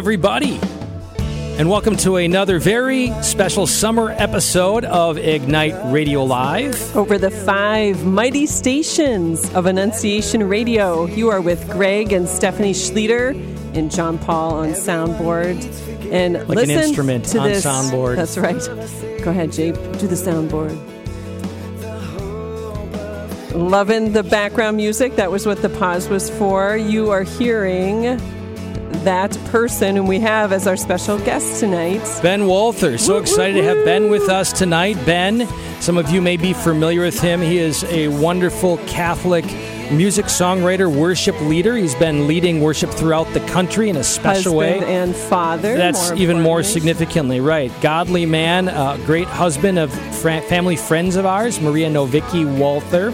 everybody, and welcome to another very special summer episode of Ignite Radio Live. Over the five mighty stations of Annunciation Radio, you are with Greg and Stephanie Schlueter and John Paul on soundboard. And Like an listen instrument to on this. soundboard. That's right. Go ahead, Jabe. Do the soundboard. Loving the background music. That was what the pause was for. You are hearing that person whom we have as our special guest tonight. Ben Walther, so excited to have Ben with us tonight. Ben, some of you may be familiar with him. He is a wonderful Catholic music songwriter, worship leader. He's been leading worship throughout the country in a special Husband way. and father. That's more even more significantly right. Godly man, uh, great husband of fr- family friends of ours, Maria Novicki Walther,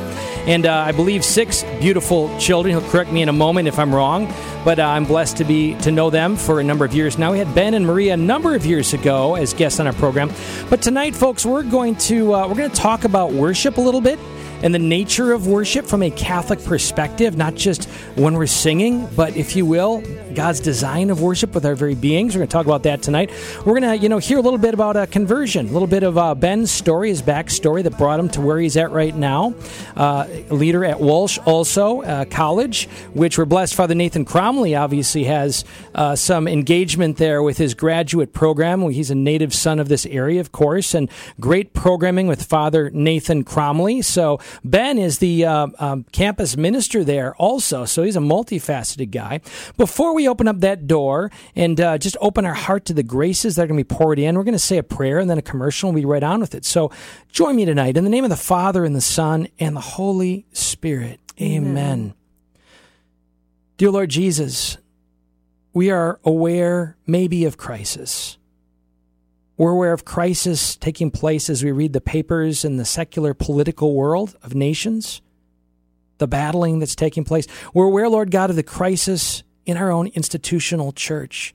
and uh, I believe six beautiful children. He'll correct me in a moment if I'm wrong, but uh, I'm blessed to be to know them for a number of years now. We had Ben and Maria a number of years ago as guests on our program, but tonight, folks, we're going to uh, we're going to talk about worship a little bit and the nature of worship from a Catholic perspective, not just when we're singing, but if you will, God's design of worship with our very beings. We're going to talk about that tonight. We're going to, you know, hear a little bit about a conversion, a little bit of uh, Ben's story, his backstory that brought him to where he's at right now. Uh, leader at Walsh, also uh, college, which we're blessed. Father Nathan Cromly obviously has uh, some engagement there with his graduate program. He's a native son of this area, of course, and great programming with Father Nathan Cromly. So Ben is the uh, um, campus minister there also. So he's a multifaceted guy. Before we open up that door and uh, just open our heart to the graces that are going to be poured in, we're going to say a prayer and then a commercial and we'll be right on with it. So join me tonight in the name of the Father and the Son and the Holy Spirit. Amen. Dear Lord Jesus, we are aware maybe of crisis. We're aware of crisis taking place as we read the papers in the secular political world of nations, the battling that's taking place. We're aware, Lord God, of the crisis in our own institutional church.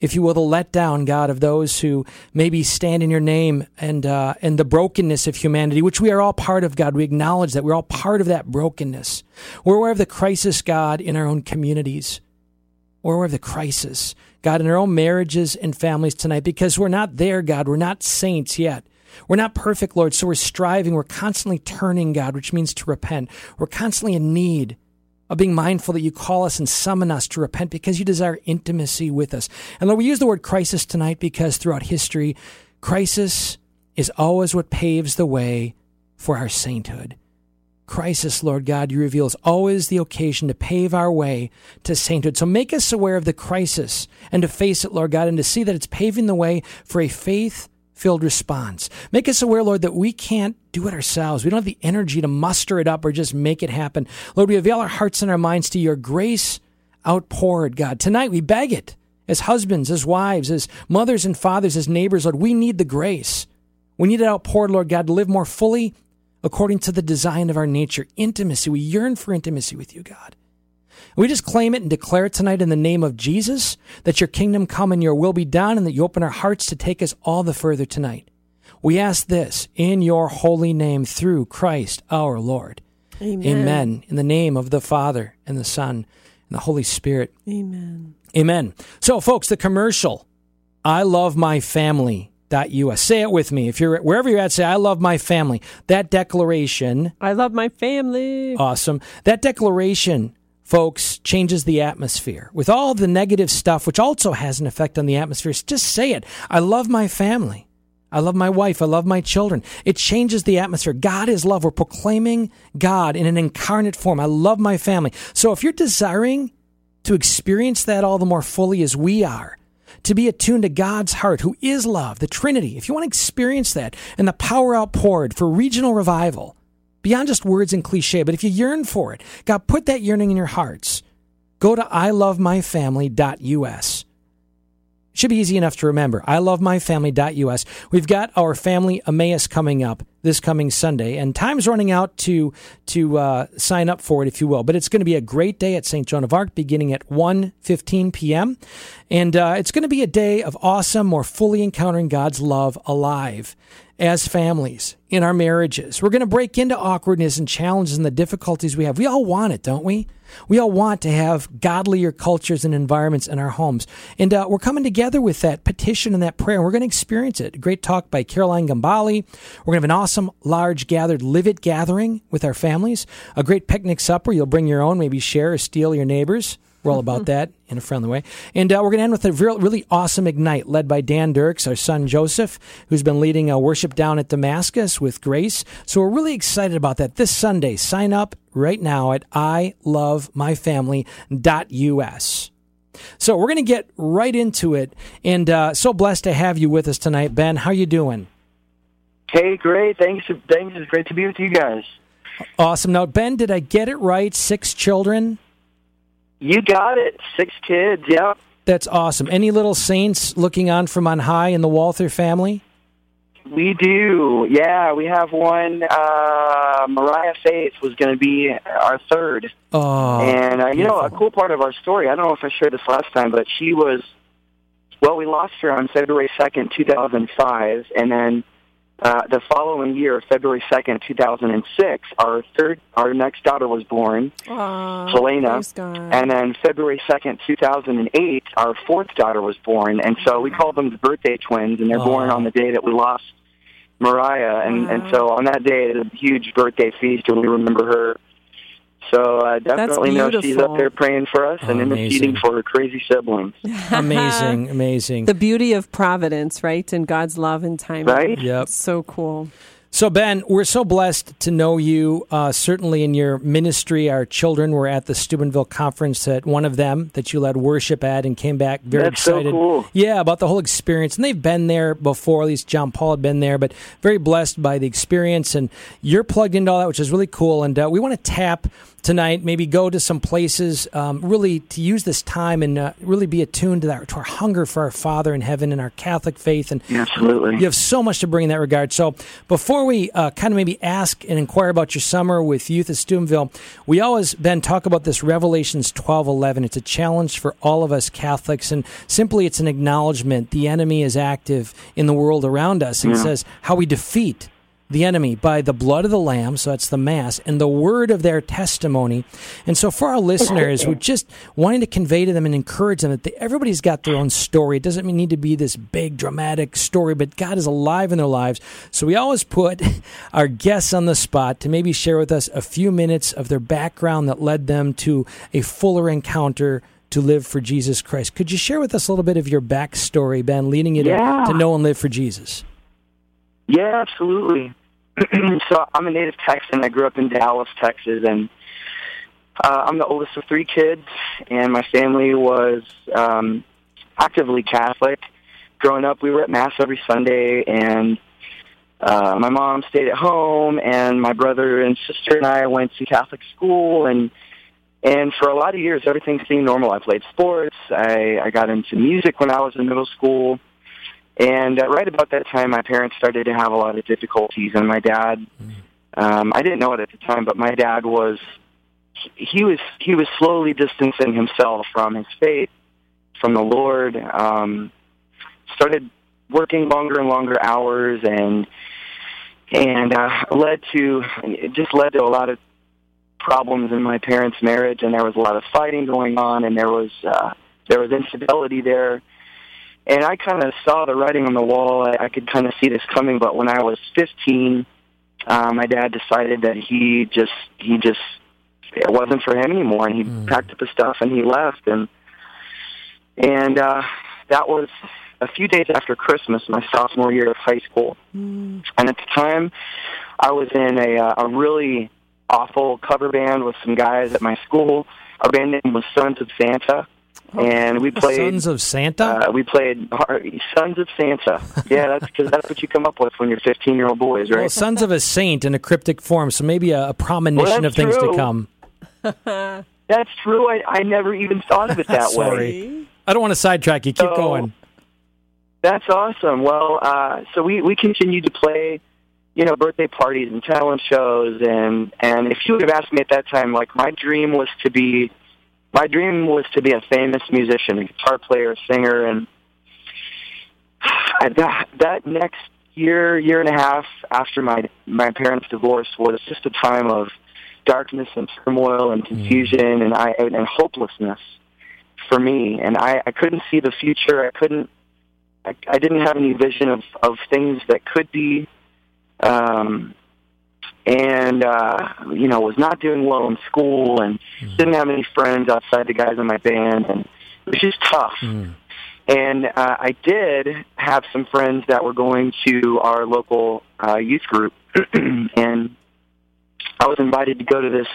If you will, the letdown, God, of those who maybe stand in your name and, uh, and the brokenness of humanity, which we are all part of, God. We acknowledge that we're all part of that brokenness. We're aware of the crisis, God, in our own communities. We're aware of the crisis, God, in our own marriages and families tonight because we're not there, God. We're not saints yet. We're not perfect, Lord, so we're striving. We're constantly turning, God, which means to repent. We're constantly in need of being mindful that you call us and summon us to repent because you desire intimacy with us. And Lord, we use the word crisis tonight because throughout history, crisis is always what paves the way for our sainthood. Crisis, Lord God, you reveal is always the occasion to pave our way to sainthood. So make us aware of the crisis and to face it, Lord God, and to see that it's paving the way for a faith filled response. Make us aware, Lord, that we can't do it ourselves. We don't have the energy to muster it up or just make it happen. Lord, we avail our hearts and our minds to your grace outpoured, God. Tonight we beg it as husbands, as wives, as mothers and fathers, as neighbors, Lord. We need the grace. We need it outpoured, Lord God, to live more fully according to the design of our nature. Intimacy. We yearn for intimacy with you, God. We just claim it and declare it tonight in the name of Jesus that your kingdom come and your will be done and that you open our hearts to take us all the further tonight. We ask this in your holy name through Christ our Lord. Amen. Amen. In the name of the Father and the Son and the Holy Spirit. Amen. Amen. So, folks, the commercial, I love my family. US. Say it with me. If you're wherever you're at, say, I love my family. That declaration, I love my family. awesome. That declaration, folks, changes the atmosphere. With all the negative stuff, which also has an effect on the atmosphere, just say it. I love my family. I love my wife. I love my children. It changes the atmosphere. God is love. We're proclaiming God in an incarnate form. I love my family. So if you're desiring to experience that all the more fully as we are, to be attuned to God's heart, who is love, the Trinity, if you want to experience that and the power outpoured for regional revival, beyond just words and cliche, but if you yearn for it, God, put that yearning in your hearts. Go to ilovemyfamily.us. Should be easy enough to remember. I love my family.us. We've got our family Emmaus coming up this coming Sunday, and time's running out to to uh, sign up for it, if you will. But it's going to be a great day at St. Joan of Arc, beginning at 1.15 p.m. And uh, it's going to be a day of awesome, more fully encountering God's love alive as families in our marriages. We're going to break into awkwardness and challenges and the difficulties we have. We all want it, don't we? We all want to have godlier cultures and environments in our homes. And uh, we're coming together with that petition and that prayer. And we're going to experience it. A great talk by Caroline Gambale. We're going to have an awesome, large, gathered, live it gathering with our families. A great picnic supper. You'll bring your own, maybe share or steal your neighbors. We're all about that in a friendly way. And uh, we're going to end with a real, really awesome Ignite led by Dan Dirks, our son Joseph, who's been leading a worship down at Damascus with Grace. So we're really excited about that this Sunday. Sign up right now at ilovemyfamily.us. So we're going to get right into it. And uh, so blessed to have you with us tonight, Ben. How you doing? Hey, great. Thanks. Thanks. It's great to be with you guys. Awesome. Now, Ben, did I get it right? Six children? You got it. Six kids. Yep. That's awesome. Any little saints looking on from on high in the Walther family? We do. Yeah, we have one. Uh, Mariah Faith was going to be our third. Oh, and uh, you know, a cool part of our story. I don't know if I shared this last time, but she was. Well, we lost her on February second, two thousand five, and then uh, the following year, February second, two thousand and six, our third, our next daughter was born, Aw, Selena, praise God. and then February second, two thousand and eight, our fourth daughter was born, and so we call them the birthday twins, and they're born on the day that we lost Mariah, and and so on that day, it's a huge birthday feast, and we remember her. So uh, definitely know she's up there praying for us and Oh, interceding for her crazy siblings, amazing, amazing. the beauty of providence, right? And God's love and timing. right? Yep. So cool. So, Ben, we're so blessed to know you. Uh, certainly in your ministry, our children were at the Steubenville conference at one of them that you led worship at and came back very That's so excited. cool. Yeah, about the whole experience. And they've been there before, at least John Paul had been there, but very blessed by the experience. And you're plugged into all that, which is really cool. And uh, we want to tap tonight, maybe go to some places, um, really to use this time and uh, really be attuned to, that, to our hunger for our Father in heaven and our Catholic faith. And Absolutely. you have so much to bring in that regard. So before we uh, kind of maybe ask and inquire about your summer with youth at Steubenville, we always, Ben, talk about this Revelations 12 11. It's a challenge for all of us Catholics. And simply it's an acknowledgement the enemy is active in the world around us. And it says how we defeat the enemy by the blood of the lamb so that's the mass and the word of their testimony. And so for our listeners we're just wanting to convey to them and encourage them that they, everybody's got their own story. It doesn't need to be this big dramatic story but god is alive in their lives. So we always put our guests on the spot to maybe share with us a few minutes of their background that led them to a fuller encounter to live for jesus christ. Could you share with us a little bit of your backstory ben leading you to, to know and live for jesus? Yeah, absolutely. so I'm a native Texan. I grew up in Dallas, Texas, and uh, I'm the oldest of three kids, and my family was um, actively Catholic. Growing up, we were at Mass every Sunday, and uh, my mom stayed at home, and my brother and sister and I went to Catholic school, and and for a lot of years, everything seemed normal. I played sports. I, I got into music when I was in middle school. And uh, right about that time, my parents started to have a lot of difficulties, and my dad. Um, I didn't know it at the time, but my dad was he was he was slowly distancing himself from his faith, from the Lord. Um, started working longer and longer hours, and and uh, led to it just led to a lot of problems in my parents' marriage, and there was a lot of fighting going on, and there was uh, there was infidelity there and I kind of saw the writing on the wall. I, I could kind of see this coming, but when I was 15, uh, my dad decided that he just he just it wasn't for him anymore, and he packed up his stuff and he left, and and uh, that was a few days after Christmas, my sophomore year of high school, and at the time, I was in a uh, a really awful cover band with some guys at my school. Our band name was Sons of Santa. And we played sons of santa uh, we played Har- Sons of Santa. Yeah, that's because that's what you come up with when you're 15 year old boys, right? Well, sons of a saint in a cryptic form, so maybe a, a premonition Well, of things that's to come. that's true. I, I never even thought of it that Sorry. way. I don't want to sidetrack you. Keep So- going. That's awesome. Well, uh, so we we continued to play, you know, birthday parties and talent shows, and and if you would have asked me at that time, like my dream was to be, my dream was to be a famous musician, a guitar player, a singer, and that that next year, year and a half after my my parents' divorce was just a time of darkness and turmoil and confusion and I and hopelessness for me. And I, I couldn't see the future. I couldn't. I, I didn't have any vision of of things that could be. Um, and uh, you know, was not doing well in school and didn't have any friends outside the guys in my band, and it was just tough. Mm. And uh, I did have some friends that were going to our local uh, youth group, and I was invited to go to this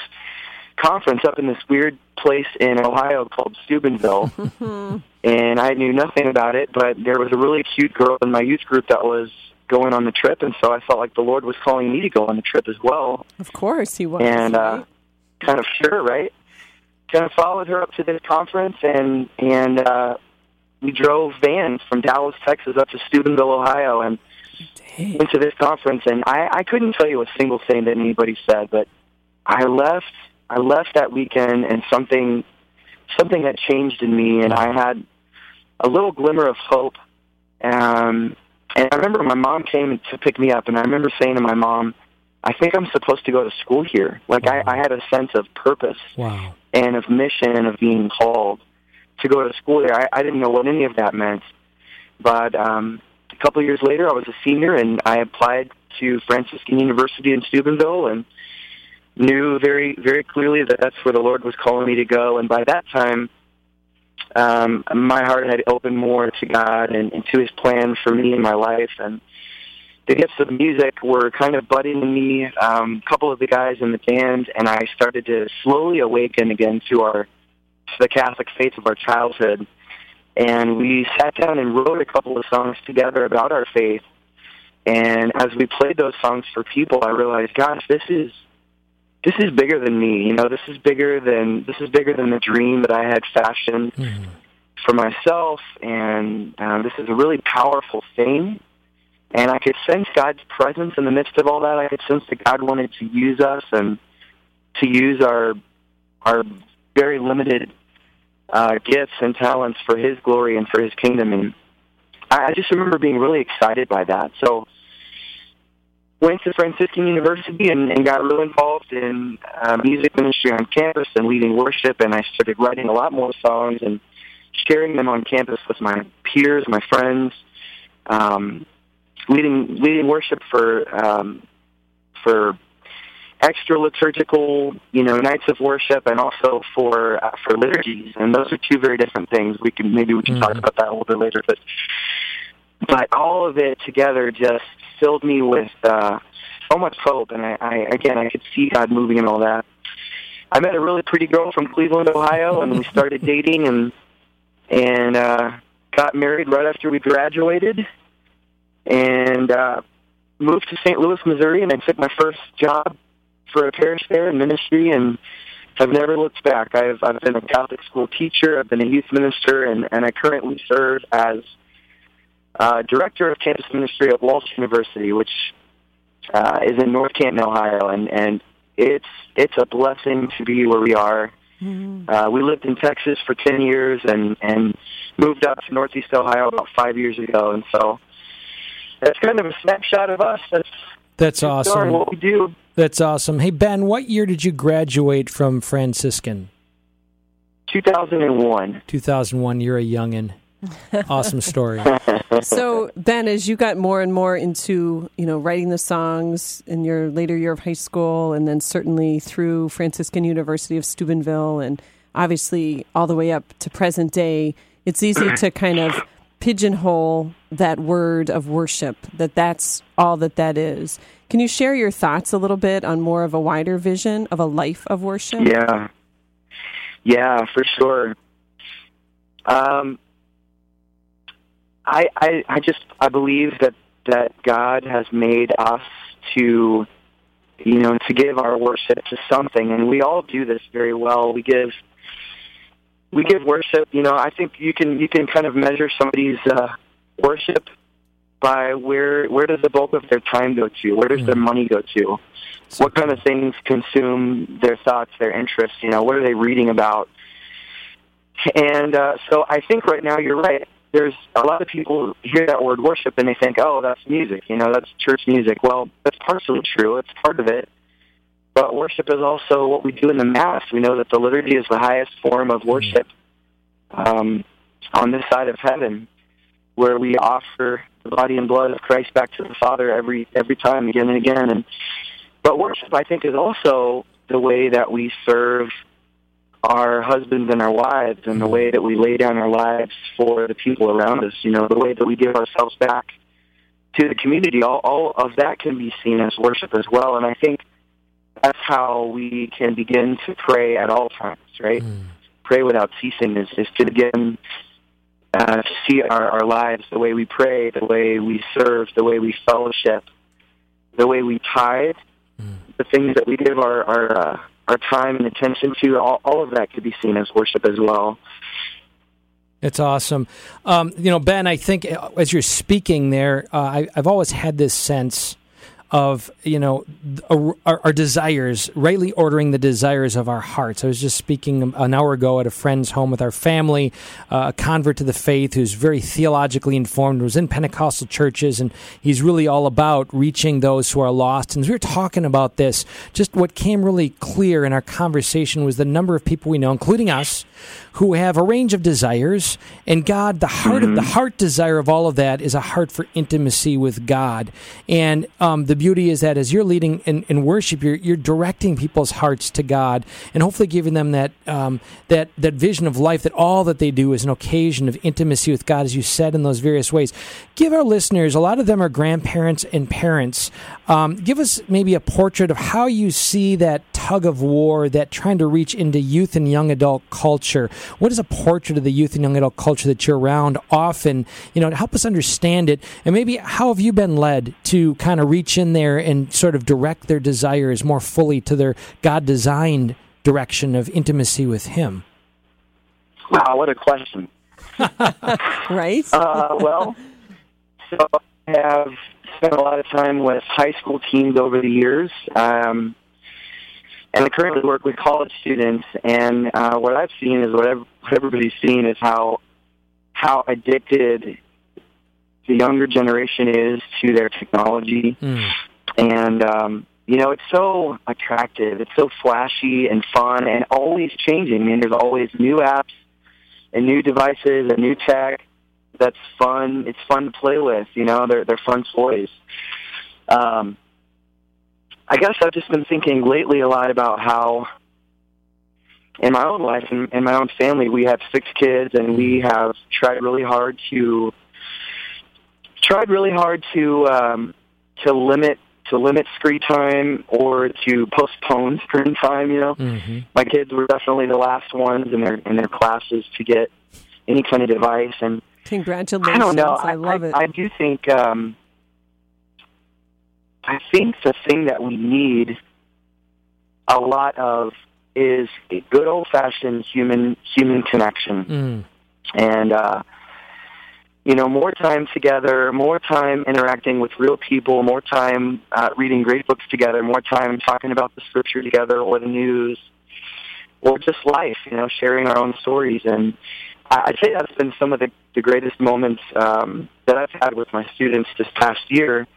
conference up in this weird place in Ohio called Steubenville. and I knew nothing about it, but there was a really cute girl in my youth group that was going on the trip, and so I felt like the Lord was calling me to go on the trip as well. Of course, he was. And uh, kind of sure, right? Kind of followed her up to this conference, and and uh, we drove vans from Dallas, Texas, up to Steubenville, Ohio, and went to this conference. And I, I couldn't tell you a single thing that anybody said, but I left. I left that weekend, and something something had changed in me, and I had a little glimmer of hope. Um, and I remember my mom came to pick me up, and I remember saying to my mom, "I think I'm supposed to go to school here." Like I, I had a sense of purpose Wow. and of mission and of being called to go to school there. I, I didn't know what any of that meant, but um, a couple of years later, I was a senior and I applied to Franciscan University in Steubenville and knew very very clearly that that's where the Lord was calling me to go. And by that time, um, my heart had opened more to God and, and to His plan for me in my life and. The gifts of music were kind of budding in me. Um, a couple of the guys in the band, and I started to slowly awaken again to our to the Catholic faith of our childhood. And we sat down and wrote a couple of songs together about our faith. And as we played those songs for people, I realized, gosh, this is this is bigger than me. You know, this is bigger than this is bigger than the dream that I had fashioned for myself. And um, this is a really powerful thing. And I could sense God's presence in the midst of all that. I could sense that God wanted to use us and to use our our very limited uh, gifts and talents for His glory and for His kingdom. And I, I just remember being really excited by that. So went to Franciscan University and, and got real involved in uh, music ministry on campus and leading worship. And I started writing a lot more songs and sharing them on campus with my peers, my friends. Um, leading leading worship for um, for extra liturgical, you know, nights of worship, and also for uh, for liturgies. And those are two very different things. We can maybe we can talk about that a little bit later, but but all of it together just filled me with uh, so much hope. And I, I again, I could see God moving and all that. I met a really pretty girl from Cleveland, Ohio, and we started dating and and uh, got married right after we graduated and uh, moved to St. Louis, Missouri, and I took my first job for a parish there in ministry, and have never looked back. I've I've been a Catholic school teacher, I've been a youth minister, and and I currently serve as uh, director of campus ministry at Walsh University, which uh, is in North Canton, Ohio, and and it's it's a blessing to be where we are. Uh, we lived in Texas for ten years, and and moved up to Northeast Ohio about five years ago, and so that's kind of a snapshot of us. That's That's awesome. what we do. That's awesome. Hey Ben, what year did you graduate from Franciscan? 2001. 2001. You're a youngin. Awesome story. so Ben, as you got more and more into you know writing the songs in your later year of high school, and then certainly through Franciscan University of Steubenville, and obviously all the way up to present day, it's easy to kind of pigeonhole that word of worship that that's all that that is. Can you share your thoughts a little bit on more of a wider vision of a life of worship? Yeah. Yeah, for sure. Um, I, I, I just, I believe that, that God has made us to, you know, to give our worship to something, and we all do this very well. We give, we give worship. You know, I think you can, you can kind of measure somebody's, uh, worship by where where does the bulk of their time go to? Where does their money go to? What kind of things consume their thoughts, their interests? You know, what are they reading about? And uh, so I think right now you're right. There's a lot of people hear that word worship and they think, oh, that's music. You know, that's church music. Well, that's partially true. It's part of it. But worship is also what we do in the Mass. We know that the liturgy is the highest form of worship um, on this side of heaven, where we offer the body and blood of Christ back to the Father every every time, again and again. And but worship, I think, is also the way that we serve our husbands and our wives, and the way that we lay down our lives for the people around us. You know, the way that we give ourselves back to the community. All, all of that can be seen as worship as well. And I think that's how we can begin to pray at all times, right? Mm. Pray without ceasing is, is to begin uh, to see our, our lives, the way we pray, the way we serve, the way we fellowship, the way we tithe, mm. the things that we give our our, uh, our time and attention to. All, all of that could be seen as worship as well. It's awesome. Um, you know, Ben, I think as you're speaking there, uh, I, I've always had this sense of you know our, our, desires rightly ordering the desires of our hearts. I was just speaking an hour ago at a friend's home with our family uh, a convert to the faith who's very theologically informed was in pentecostal churches and he's really all about reaching those who are lost. And as we were talking about this just what came really clear in our conversation was the number of people we know including us who have a range of desires and god the heart mm-hmm. of the mm-hmm. heart desire of all of that is a heart for intimacy with god and um, the beauty is that as you're leading in, in worship you're, you're, directing people's hearts to god and hopefully giving them that um, that that vision of life that all that they do is an occasion of intimacy with god as you said in those various ways give our listeners a lot of them are grandparents and parents um, give us maybe a portrait of how you see that tug of war that trying to reach into youth and young adult culture what is a portrait of the youth and young adult culture that you're around often? You know, to help us understand it, and maybe how have you been led to kind of reach in there and sort of direct their desires more fully to their God designed direction of intimacy with Him? Wow, what a question! right? Uh, well, so I have spent a lot of time with high school teams over the years. Um, and I currently work with college students, and uh, what I've seen is what, what everybody's seen is how how addicted the younger generation is to their technology, mm. and um, you know it's so attractive, it's so flashy and fun, and always changing. I mean, there's always new apps and new devices and new tech that's fun. It's fun to play with. You know, they're they're fun toys. Um, I guess I've just been thinking lately a lot about how in my own life and in my own family we have six kids and we have tried really hard to tried really hard to um to limit to limit screen time or to postpone screen time, you know. Mm-hmm. My kids were definitely the last ones in their in their classes to get any kind of device and Congratulations. I don't know. I, I love I, it. I do think um I think the thing that we need a lot of is a good old fashioned human human connection. Mm. And uh you know, more time together, more time interacting with real people, more time uh, reading great books together, more time talking about the scripture together or the news or just life, you know, sharing our own stories. And I'd say that's been some of the, the greatest moments um, that I've had with my students this past year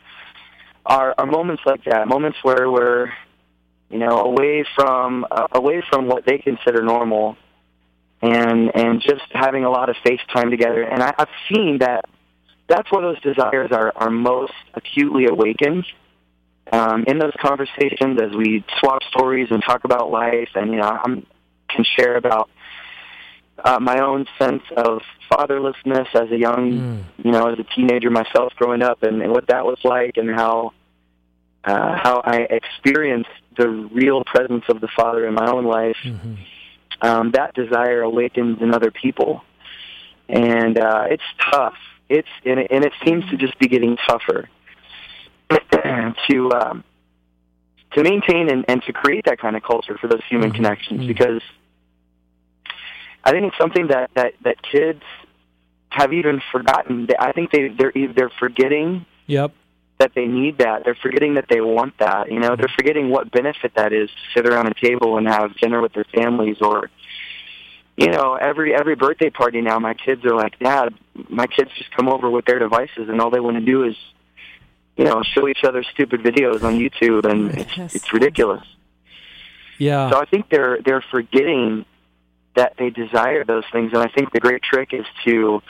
are, are moments like that, moments where we're, you know, away from uh, away from what they consider normal, and and just having a lot of face time together. And I, I've seen that that's where those desires are are most acutely awakened. Um, in those conversations, as we swap stories and talk about life, and you know, I can share about uh, my own sense of fatherlessness as a young, mm. you know, as a teenager myself growing up, and, and what that was like, and how uh, how I experienced the real presence of the Father in my own life. Mm-hmm. Um, that desire awakens in other people, and uh, it's tough. It's and it, and it seems to just be getting tougher to um, to maintain and, and to create that kind of culture for those human mm-hmm. connections mm-hmm. because I think it's something that, that, that kids have even forgotten. I think they they're they're forgetting Yep. that they need that. They're forgetting that they want that. You know, they're forgetting what benefit that is to sit around a table and have dinner with their families or you know, every every birthday party now my kids are like, Dad, my kids just come over with their devices and all they want to do is you know, show each other stupid videos on YouTube and it's Yes. it's ridiculous. Yeah. So I think they're they're forgetting that they desire those things, and I think the great trick is to,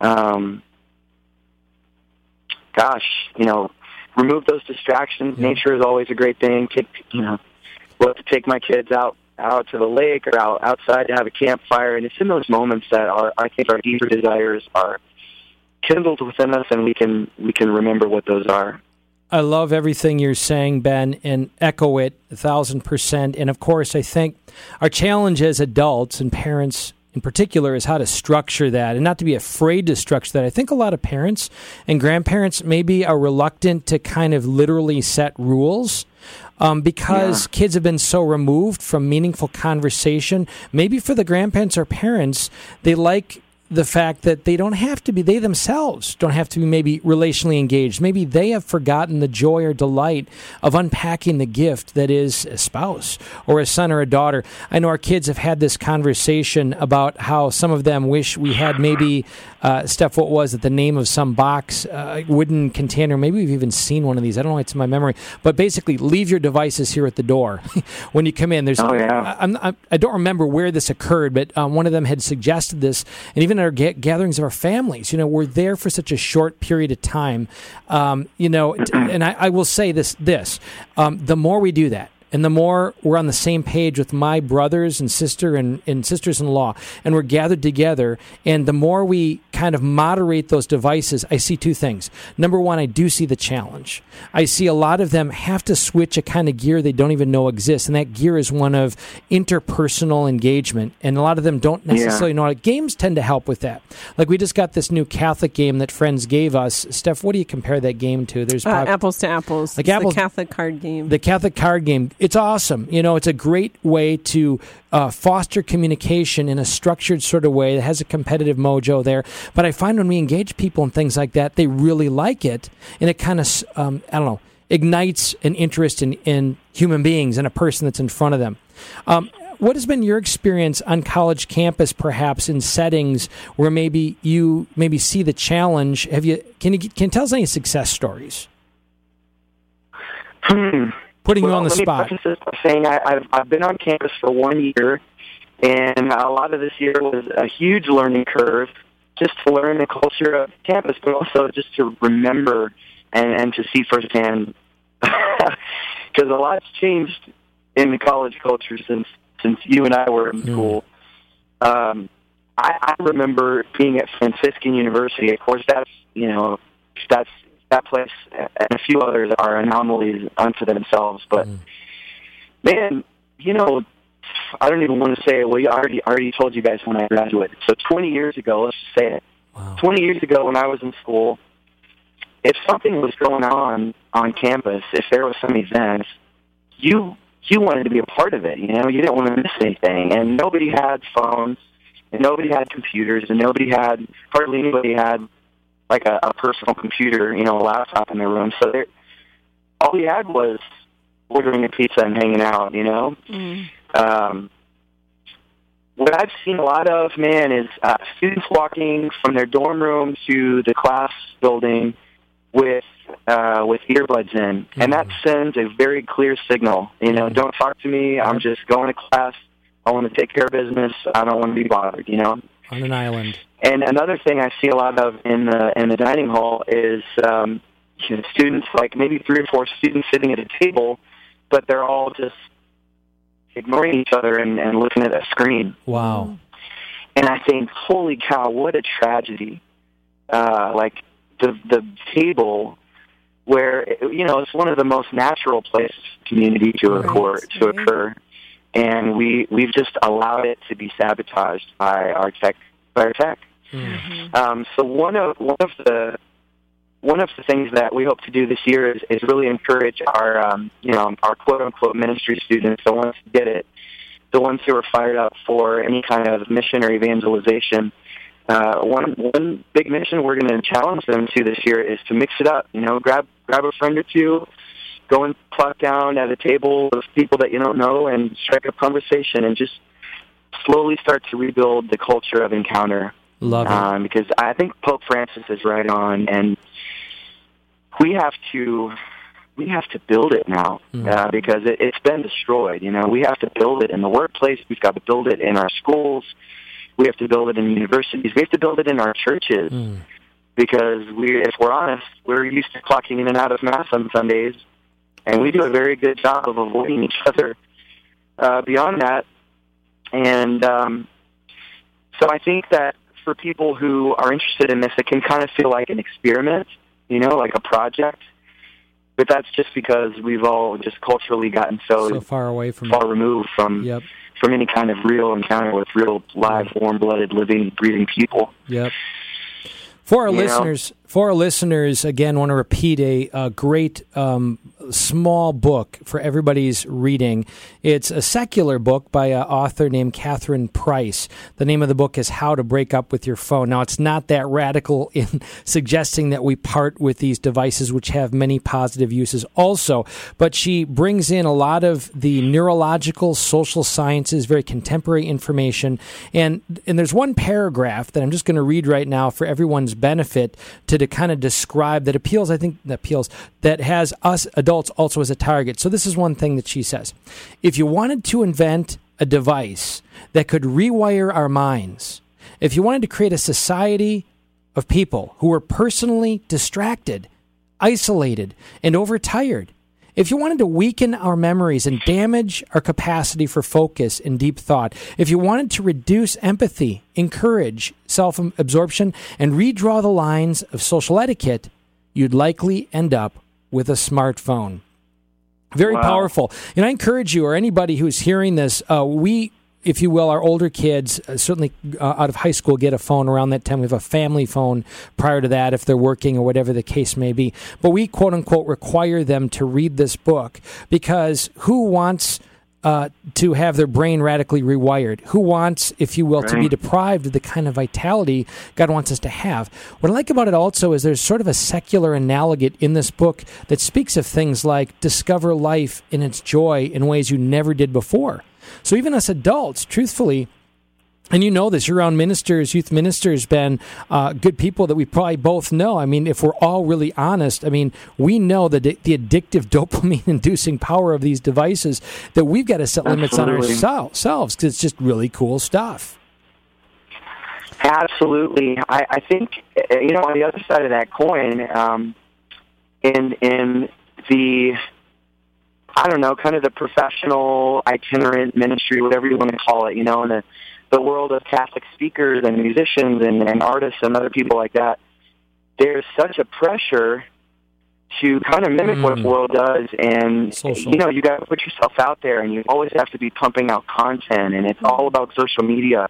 um, gosh, you know, remove those distractions. Yeah. Nature is always a great thing. Take, you know, love to take my kids out out to the lake or out outside to have a campfire, and it's in those moments that our I think our deeper desires are kindled within us, and we can we can remember what those are. I love everything you're saying, Ben, and echo it a thousand percent. And of course, I think our challenge as adults and parents in particular is how to structure that and not to be afraid to structure that. I think a lot of parents and grandparents maybe are reluctant to kind of literally set rules. Um, because kids have been so removed from meaningful conversation. Maybe for the grandparents or parents, they like the fact that they don't have to be they themselves don't have to be maybe relationally engaged. Maybe they have forgotten the joy or delight of unpacking the gift that is a spouse or a son or a daughter. I know our kids have had this conversation about how some of them wish we had maybe uh, steph what was it? The name of some box uh, wooden container. Maybe we've even seen one of these. I don't know. It's in my memory. But basically leave your devices here at the door when you come in. There's Oh, yeah. I'm, I'm, I don't remember where this occurred, but um, one of them had suggested this, and even at our ga- gatherings of our families, you know, we're there for such a short period of time, um, you know, and I, I will say this: this, um, the more we do that. And the more we're on the same page with my brothers and sister and, and sisters in law, and we're gathered together, and the more we kind of moderate those devices, I see two things. Number one, I do see the challenge. I see a lot of them have to switch a kind of gear they don't even know exists, and that gear is one of interpersonal engagement. And a lot of them don't necessarily know how to. Games tend to help with that. Like we just got this new Catholic game that friends gave us. Steph, what do you compare that game to? There's Uh, prob- apples to apples. Like It's apples- the Catholic card game. the Catholic card game. It's awesome. You know, it's a great way to uh, foster communication in a structured sort of way that has a competitive mojo there. But I find when we engage people and things like that, they really like it, and it kind of, um, I don't know, ignites an interest in, in human beings and a person that's in front of them. Um, what has been your experience on college campus, perhaps in settings where maybe you maybe see the challenge? Have you can you can you tell us any success stories? Hmm. Putting you on the let spot. Me preface this by saying I, I've I've been on campus for one year, and a lot of this year was a huge learning curve, just to learn the culture of campus, but also just to remember and and to see firsthand, because a lot's changed in the college culture since since you and I were in Mm. school. Um, I, I remember being at Franciscan University. Of course, that's you know that's that place and a few others are anomalies unto themselves. But Mm. man, you know, I don't even want to say it. Well, I already already told you guys when I graduated. So 20 years ago, let's just say it. Wow. 20 years ago, when I was in school, if something was going on on campus, if there was some event, you you wanted to be a part of it. You know, you didn't want to miss anything, and nobody had phones, and nobody had computers, and nobody had hardly anybody had like a, a personal computer, you know, a laptop in their room. So there, all we had was ordering a pizza and hanging out. You know, Mm. um, what I've seen a lot of, man, is uh, students walking from their dorm room to the class building with uh, with earbuds in, and that sends a very clear signal. You know, don't talk to me. I'm just going to class. I want to take care of business. I don't want to be bothered. You know. on an island. And another thing I see a lot of in the in the dining hall is um, you know, students, like maybe three or four students sitting at a table, but they're all just ignoring each other and, and looking at a screen. Wow. And I think, holy cow, what a tragedy! Uh, like the the table where you know it's one of the most natural places for community to Right, occur to right. occur, and we we've just allowed it to be sabotaged by our tech by our tech. Mm-hmm. Um, so one of one of the one of the things that we hope to do this year is, is really encourage our um, you know our quote unquote ministry students, the ones who get it, the ones who are fired up for any kind of mission or evangelization, uh, one one big mission we're going to challenge them to this year is to mix it up. You know, grab grab a friend or two, go and plop down at a table with people that you don't know, and strike up conversation, and just slowly start to rebuild the culture of encounter. Love it. Um, because I think Pope Francis is right on, and we have to we have to build it now Mm. uh, because it, it's been destroyed. You know, we have to build it in the workplace. We've got to build it in our schools. We have to build it in universities. We have to build it in our churches Mm. because we, if we're honest, we're used to clocking in and out of mass on Sundays, and we do a very good job of avoiding each other. Uh, beyond that, and um, so I think that for people who are interested in this, it can kind of feel like an experiment, you know, like a project. But that's just because we've all just culturally gotten so, So far away from far removed from Yep. from any kind of real encounter with real live, warm-blooded, living, breathing people. Yep. For our You listeners, for our listeners, again, want to repeat a, a great um, small book for everybody's reading. It's a secular book by an author named Catherine Price. The name of the book is How to Break Up with Your Phone. Now, it's not that radical in suggesting that we part with these devices, which have many positive uses also, but she brings in a lot of the neurological, social sciences, very contemporary information. And, and there's one paragraph that I'm just going to read right now for everyone's benefit to, to kind of describe that appeals, I think, that appeals, that has us adults also as a target. So this is one thing that she says. If you wanted to invent a device that could rewire our minds, if you wanted to create a society of people who were personally distracted, isolated, and overtired, if you wanted to weaken our memories and damage our capacity for focus and deep thought, if you wanted to reduce empathy, encourage self absorption, and redraw the lines of social etiquette, you'd likely end up with a smartphone. Very Wow. powerful. And I encourage you, or anybody who's hearing this, uh, we, if you will, our older kids, uh, certainly uh, out of high school, get a phone around that time. We have a family phone prior to that if they're working or whatever the case may be. But we, quote unquote, require them to read this book because who wants. Uh, to have their brain radically rewired. Who wants, if you will, to be deprived of the kind of vitality God wants us to have? What I like about it also is there's sort of a secular analogate in this book that speaks of things like discover life in its joy in ways you never did before. So even as adults, truthfully, and you know this, you're around ministers, youth ministers, Ben, uh, good people that we probably both know. I mean, if we're all really honest, I mean, we know that the addictive dopamine inducing power of these devices that we've got to set limits on ourselves because it's just really cool stuff. Absolutely. I, I think uh, you know on the other side of that coin, um, in in the I don't know, kind of the professional itinerant ministry, whatever you want to call it, you know, in the the world of Catholic speakers and musicians and, and artists and other people like that, there's such a pressure to kind of mimic what Mm. the world does and Social. you know you got to put yourself out there and you always have to be pumping out content and it's all about social media.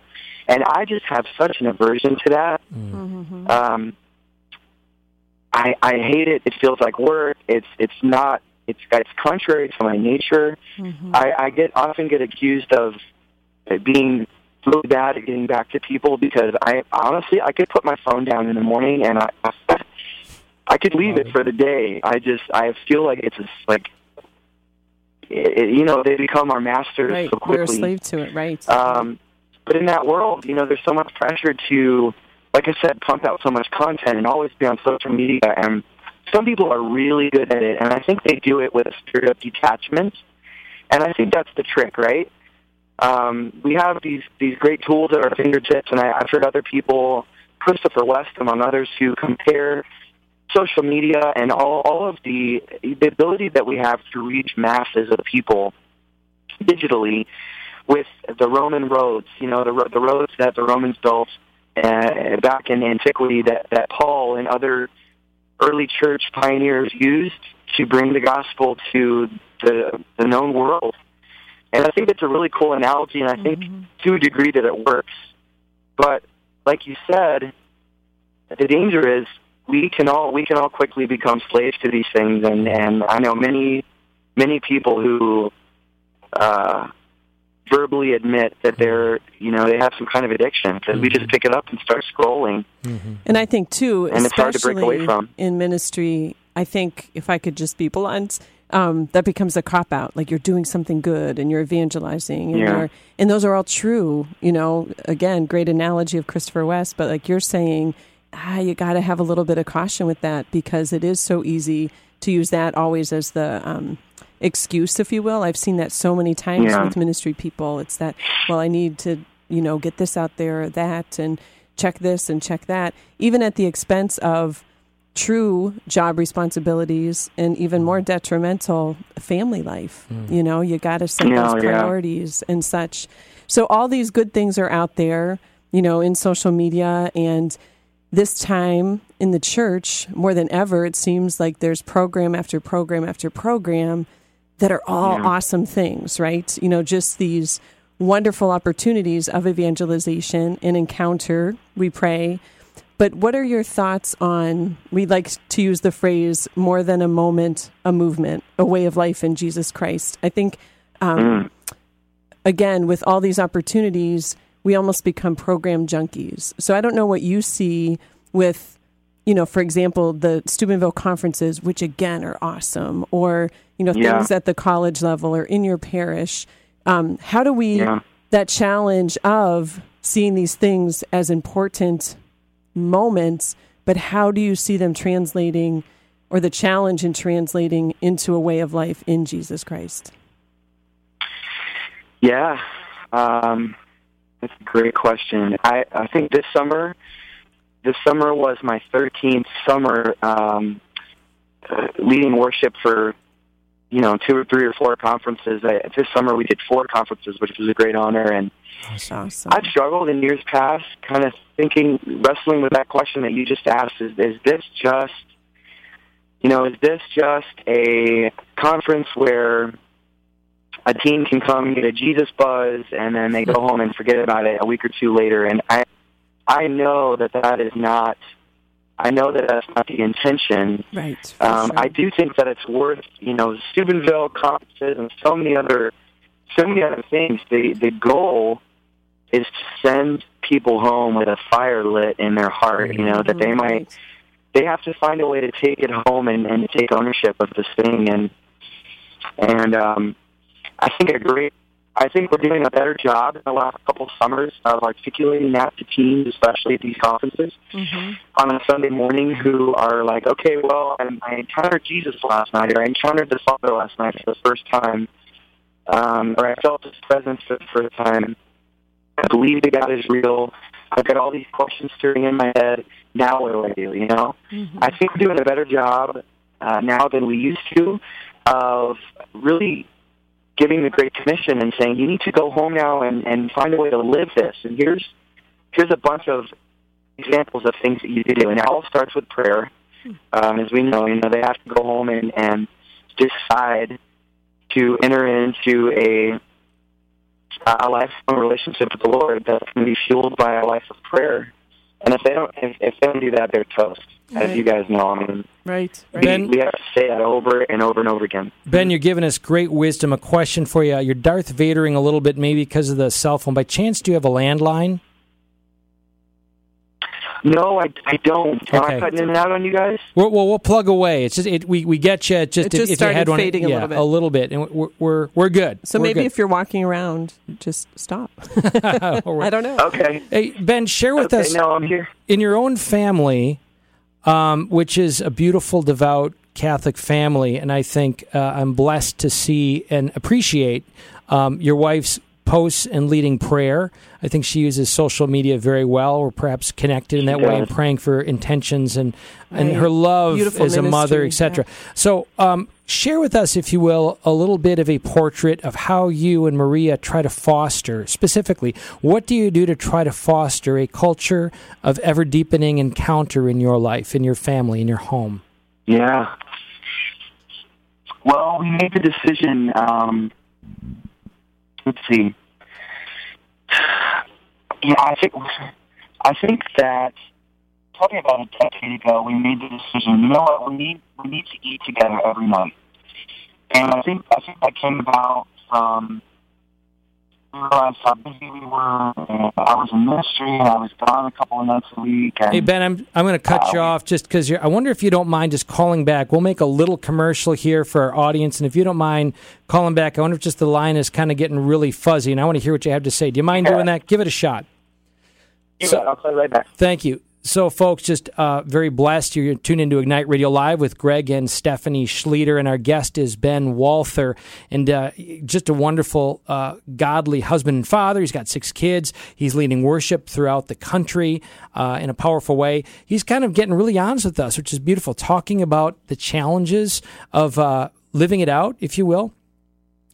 And i just have such an aversion to that. Um i i hate it. It feels like work. It's it's not it's it's contrary to my nature i i get often get accused of uh, being really bad at getting back to people because i honestly i could put my phone down in the morning and i I could leave it for the day. I just I feel like it's just like it, you know they become our masters Right. so We're a slave to it, right. Um, but in that world, you know, there's so much pressure to, like I said, pump out so much content and always be on social media. And some people are really good at it, and I think they do it with a spirit of detachment. And I think that's the trick, right? Um, we have these these great tools at our fingertips, and I, I've heard other people, Christopher West among others, who compare social media and all, all of the the ability that we have to reach masses of people digitally with the Roman roads, you know, the, the roads that the Romans built uh, back in antiquity that, that Paul and other early church pioneers used to bring the gospel to the, the known world. And I think it's a really cool analogy, and I think to a degree that it works. But like you said, the danger is we can all we can all quickly become slaves to these things, and and I know many many people who uh, verbally admit that they're you know they have some kind of addiction because we just pick it up and start scrolling. And I think too, And it's hard to break away from. in ministry, I think if I could just be blunt, um, that becomes a cop out. Like you're doing something good and you're evangelizing, and Yeah. you're, and those are all true. You know, again, great analogy of Christopher West, but like you're saying, ah, you got to have a little bit of caution with that because it is so easy to use that always as the um, excuse, if you will. I've seen that so many times Yeah. with ministry people. It's that, well, I need to, you know, get this out there or that and check this and check that, even at the expense of true job responsibilities and even more detrimental family life. Mm. You know, you got to set No, those yeah. priorities and such. So all these good things are out there, you know, in social media and this time in the church more than ever it seems like there's program after program after program that are all Yeah. awesome things, right? You know, just these wonderful opportunities of evangelization and encounter, we pray. But what are your thoughts on, we like to use the phrase, more than a moment, a movement, a way of life in Jesus Christ? I think, um, again, with all these opportunities, we almost become program junkies. So I don't know what you see with, you know, for example, the Steubenville conferences, which again are awesome, or, you know, Yeah. things at the college level or in your parish. Um, how do we, Yeah. that challenge of seeing these things as important moments, but how do you see them translating or the challenge in translating into a way of life in Jesus Christ? Yeah, um, that's a great question. I, I think this summer, this summer was my 13th summer um, uh, leading worship for, you know, two or three or four conferences. I, this summer we did four conferences, which was a great honor. And That's awesome. I've struggled in years past, kind of thinking, wrestling with that question that you just asked: is is this just, you know, is this just a conference where a team can come get a Jesus buzz and then they go home and forget about it a week or two later? And I, I know that that is not. I know that that's not the intention. right. Um, sure. I do think that it's worth, you know, Steubenville conferences and so many other, so many other things. The the goal is to send people home with a fire lit in their heart. You know that they might they have to find a way to take it home and, and take ownership of this thing. And and um, I think a great. I think we're doing a better job in the last couple of summers of articulating that to teams, especially at these conferences Mhm. on a Sunday morning who are like, okay, well, I, encountered Jesus last night, or I encountered the Father last night for the first time, um, or I felt His presence for the first time. I believe that God is real. I've got all these questions stirring in my head. Now what do I do? You know, I think we're doing a better job uh, now than we used to of really giving the Great Commission and saying you need to go home now and, and find a way to live this. And here's here's a bunch of examples of things that you can do. And it all starts with prayer. Um, as we know, you know, they have to go home and, and decide to enter into a a lifelong relationship with the Lord that's going to be fueled by a life of prayer. And if they don't, if, if they don't do that, they're toast. As you guys know, I mean, Right. we, Right. Ben- we have to say that over and over and over again. Ben, you're giving us great wisdom. A question for you. You're Darth Vadering a little bit, maybe because of the cell phone. By chance, do you have a landline? No, I, I don't. Am Okay. I cutting in and out on you guys? We're, well, we'll plug away. It's just it, we we get you. Just, It if, just if you had started one, fading a little bit. a little bit, and we're we're we're good. So We're maybe good. if you're walking around, just stop. I don't know. Okay. Hey Ben, share with Okay, us no, I'm here. in your own family, um, which is a beautiful, devout Catholic family, and I think uh, I'm blessed to see and appreciate um, your wife's posts and leading prayer. I think she uses social media very well, or perhaps connected in that way, and praying for intentions and and Right. her love Beautiful as a mother, ministry, etc. So, um, share with us, if you will, a little bit of a portrait of how you and Maria try to foster, specifically, what do you do to try to foster a culture of ever deepening encounter in your life, in your family, in your home? Yeah. Well, we made the decision. Um, let's see. Yeah, I think I think that probably about a decade ago, we made the decision. You know what? We need we need to eat together every night, and I think I think that came about from realized how busy we were. And I was in ministry, and I was gone a couple of nights a week. And, Hey Ben, I'm I'm going to cut you uh, off just because. I wonder if you don't mind just calling back. We'll make a little commercial here for our audience, and if you don't mind calling back, I wonder if just the line is kind of getting really fuzzy, and I want to hear what you have to say. Do you mind doing that? Give it a shot. yeah, so- I'll play right back. Thank you. So, folks, just uh, very blessed. You're tuned into Ignite Radio Live with Greg and Stephanie Schlueter, and our guest is Ben Walther, and uh, just a wonderful, uh, godly husband and father. He's got six kids. He's leading worship throughout the country uh, in a powerful way. He's kind of getting really honest with us, which is beautiful, talking about the challenges of uh, living it out, if you will.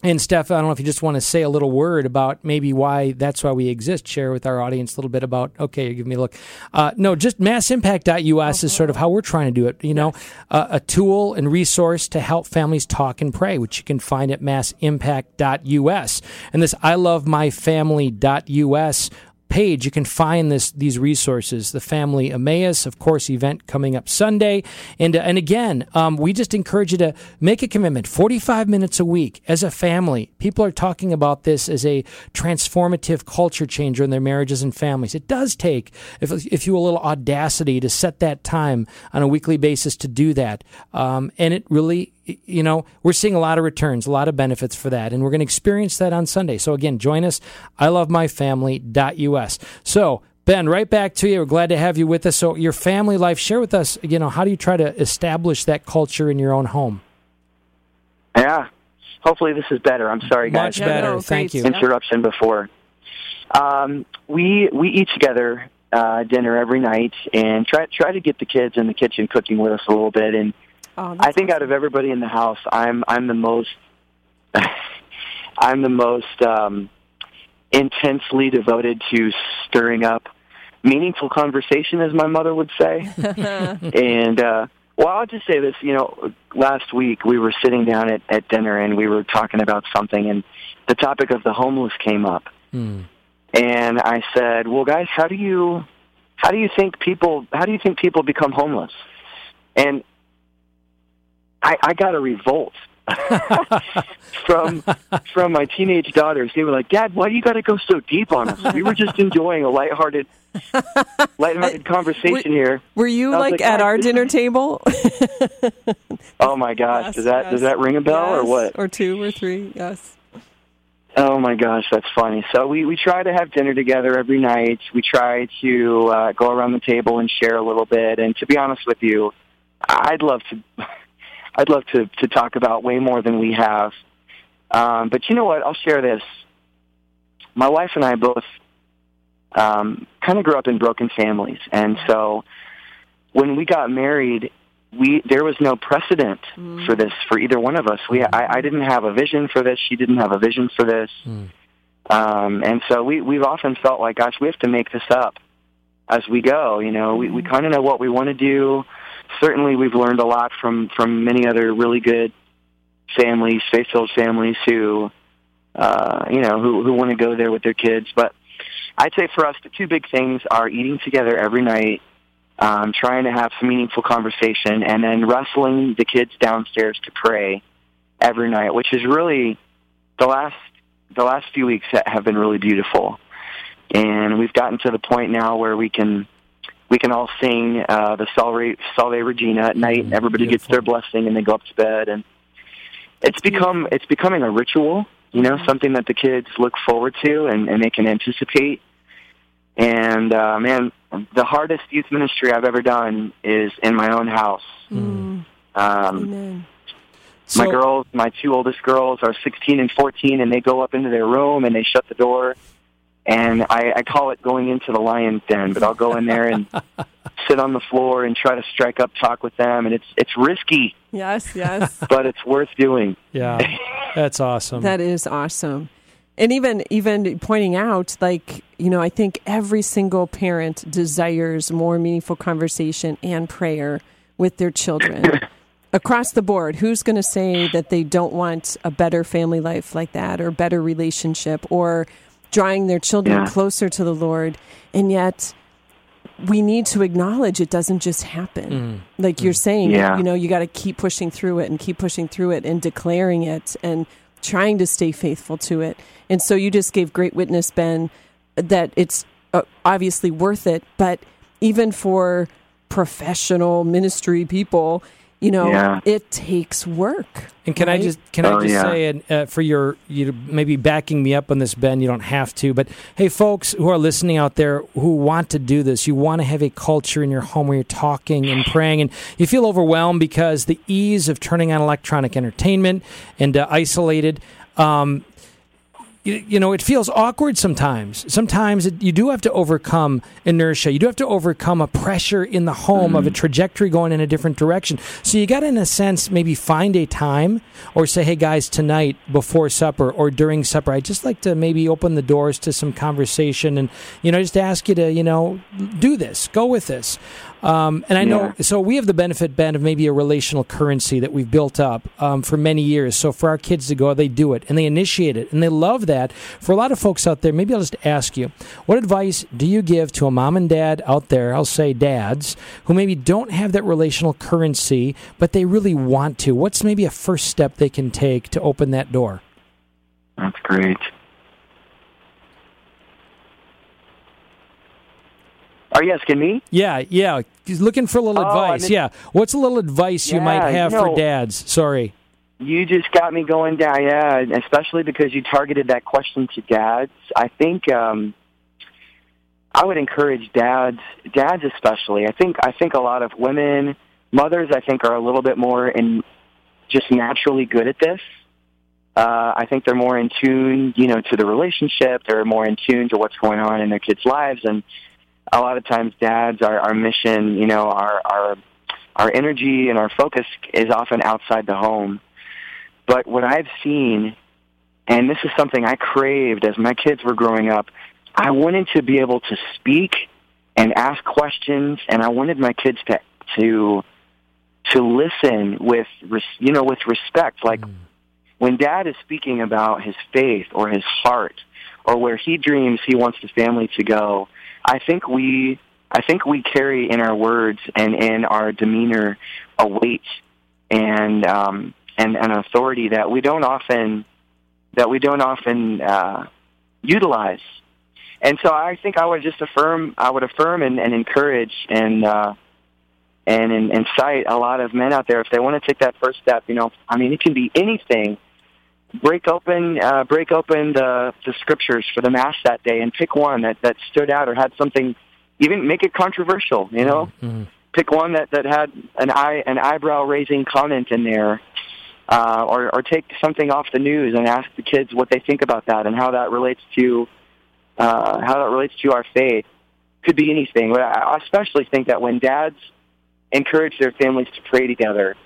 And Steph, I don't know if you just want to say a little word about maybe why that's why we exist. Share with our audience a little bit about. Okay, give me a look. Uh, no, just massimpact.us is sort of how we're trying to do it. You know, uh, a tool and resource to help families talk and pray, which you can find at massimpact.us. And this I love my family.us page, you can find this these resources. The Family Emmaus, of course, event coming up Sunday, and uh, and again, um, we just encourage you to make a commitment. Forty five minutes a week as a family. People are talking about this as a transformative culture changer in their marriages and families. It does take, if if you a little audacity, to set that time on a weekly basis to do that, um, and it really you know, we're seeing a lot of returns, a lot of benefits for that, and we're going to experience that on Sunday. So again, join us. I love my family.us. So Ben, right back to you. We're glad to have you with us. So your family life, share with us, you know, how do you try to establish that culture in your own home? Yeah. Hopefully this is better. I'm sorry, guys. Much better. no, Thank you. stuff. interruption before. Um, we we eat together uh, dinner every night and try try to get the kids in the kitchen cooking with us a little bit. And Oh, I think out of everybody in the house, I'm I'm the most I'm the most um, intensely devoted to stirring up meaningful conversation, as my mother would say. and uh, well, I'll just say this. You know, last week we were sitting down at, at dinner and we were talking about something, and the topic of the homeless came up. Hmm. And I said, "Well, guys, how do you how do you think people how do you think people become homeless?" And I, I got a revolt from from my teenage daughters. They were like, "Dad, why do you got to go so deep on us? We were just enjoying a lighthearted, lighthearted conversation here." Were you like, like, at "Oh, our dinner table? Oh my gosh, does that does that ring a bell or what? Or two or three? Yes. Oh my gosh, that's funny. So we we try to have dinner together every night. We try to uh, go around the table and share a little bit. And to be honest with you, I'd love to, I'd love to to talk about way more than we have. Um, but you know what? I'll share this. My wife and I both um, kind of grew up in broken families, and so when we got married, we there was no precedent for this for either one of us. We I, I didn't have a vision for this. She didn't have a vision for this. Um, and so we we've often felt like, gosh, we have to make this up as we go. You know, we we kind of know what we want to do. Certainly, we've learned a lot from from many other really good families, faith-filled families who, uh, you know, who who want to go there with their kids. But I'd say for us, the two big things are eating together every night, um, trying to have some meaningful conversation, and then wrestling the kids downstairs to pray every night, which is really the last the last few weeks have been really beautiful. And we've gotten to the point now where we can we can all sing uh, the Salve, Salve Regina at night. and Everybody gets their blessing, and they go up to bed. And it's become it's becoming a ritual. You know, something that the kids look forward to and, and they can anticipate. And uh, man, the hardest youth ministry I've ever done is in my own house. Um, Amen. So, my girls, my two oldest girls, are 16 and 14, and they go up into their room and they shut the door. And I, I call it going into the lion's den, but I'll go in there and sit on the floor and try to strike up talk with them. And it's it's risky, Yes, yes. but it's worth doing. yeah, that's awesome. That is awesome. And even even pointing out like, you know, I think every single parent desires more meaningful conversation and prayer with their children. Across the board, who's going to say that they don't want a better family life like that or better relationship or drawing their children Yeah. closer to the Lord? And yet we need to acknowledge it doesn't just happen. Like you're saying, Yeah. you know, you got to keep pushing through it and keep pushing through it and declaring it and trying to stay faithful to it. And so you just gave great witness, Ben, that it's uh, obviously worth it. But even for professional ministry people, you know, Yeah. it takes work. And can I just can I Oh, just yeah. say and uh, for your you maybe backing me up on this, Ben? You don't have to, but hey, folks who are listening out there who want to do this, you want to have a culture in your home where you're talking and praying, and you feel overwhelmed because the ease of turning on electronic entertainment and uh, isolated. Um, you, you know, it feels awkward sometimes. Sometimes it, you do have to overcome inertia. You do have to overcome a pressure in the home of a mm. trajectory going in a different direction. So you got to, in a sense, maybe find a time or say, hey, guys, tonight before supper or during supper, I'd just like to maybe open the doors to some conversation and, you know, just ask you to, you know, do this, go with this. Um, and I know, so we have the benefit, Ben, of maybe a relational currency that we've built up um, for many years. So for our kids to go, they do it and they initiate it and they love that. For a lot of folks out there, maybe I'll just ask you, what advice do you give to a mom and dad out there, I'll say dads, who maybe don't have that relational currency, but they really want to? What's maybe a first step they can take to open that door? That's great. Are you asking me? Yeah, yeah. He's looking for a little Oh, I advice. Yeah. What's a little advice you might have you for dads? Sorry. You just got me going down, yeah, especially because you targeted that question to dads. I think um I would encourage dads, dads especially. I think I think a lot of women, mothers I think are a little bit more in just naturally good at this. Uh, I think they're more in tune, you know, to the relationship. They're more in tune to what's going on in their kids' lives, and a lot of times, dads, our, our mission, you know, our our our energy and our focus is often outside the home. But what I've seen, and this is something I craved as my kids were growing up, I wanted to be able to speak and ask questions, and I wanted my kids to to to listen with you know with respect. Like hmm. when Dad is speaking about his faith or his heart or where he dreams he wants the family to go, I think we I think we carry in our words and in our demeanor a weight and um, and an authority that we don't often that we don't often uh, utilize. And so I think I would just affirm I would affirm and, and encourage and uh, and and incite a lot of men out there if they want to take that first step. You know, I mean, it can be anything. Break open, uh, break open the the scriptures for the mass that day, and pick one that that stood out or had something. Even make it controversial. You know, pick one that that had an eye an eyebrow raising comment in there, uh, or or take something off the news and ask the kids what they think about that and how that relates to uh, how that relates to our faith. Could be anything, but I I especially think that when dads encourage their families to pray together,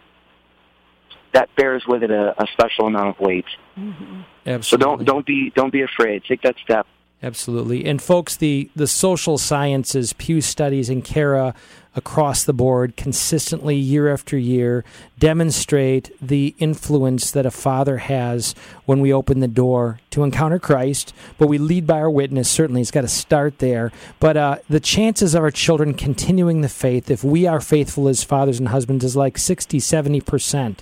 that bears with it a, a special amount of weight. Mm-hmm. So Absolutely. don't don't be don't be afraid. Take that step. Absolutely. And folks, the, the social sciences, Pew Studies, and CARA across the board consistently, year after year, demonstrate the influence that a father has when we open the door to encounter Christ. But we lead by our witness. Certainly, it's got to start there. But uh, the chances of our children continuing the faith, if we are faithful as fathers and husbands, is like 60, 70%.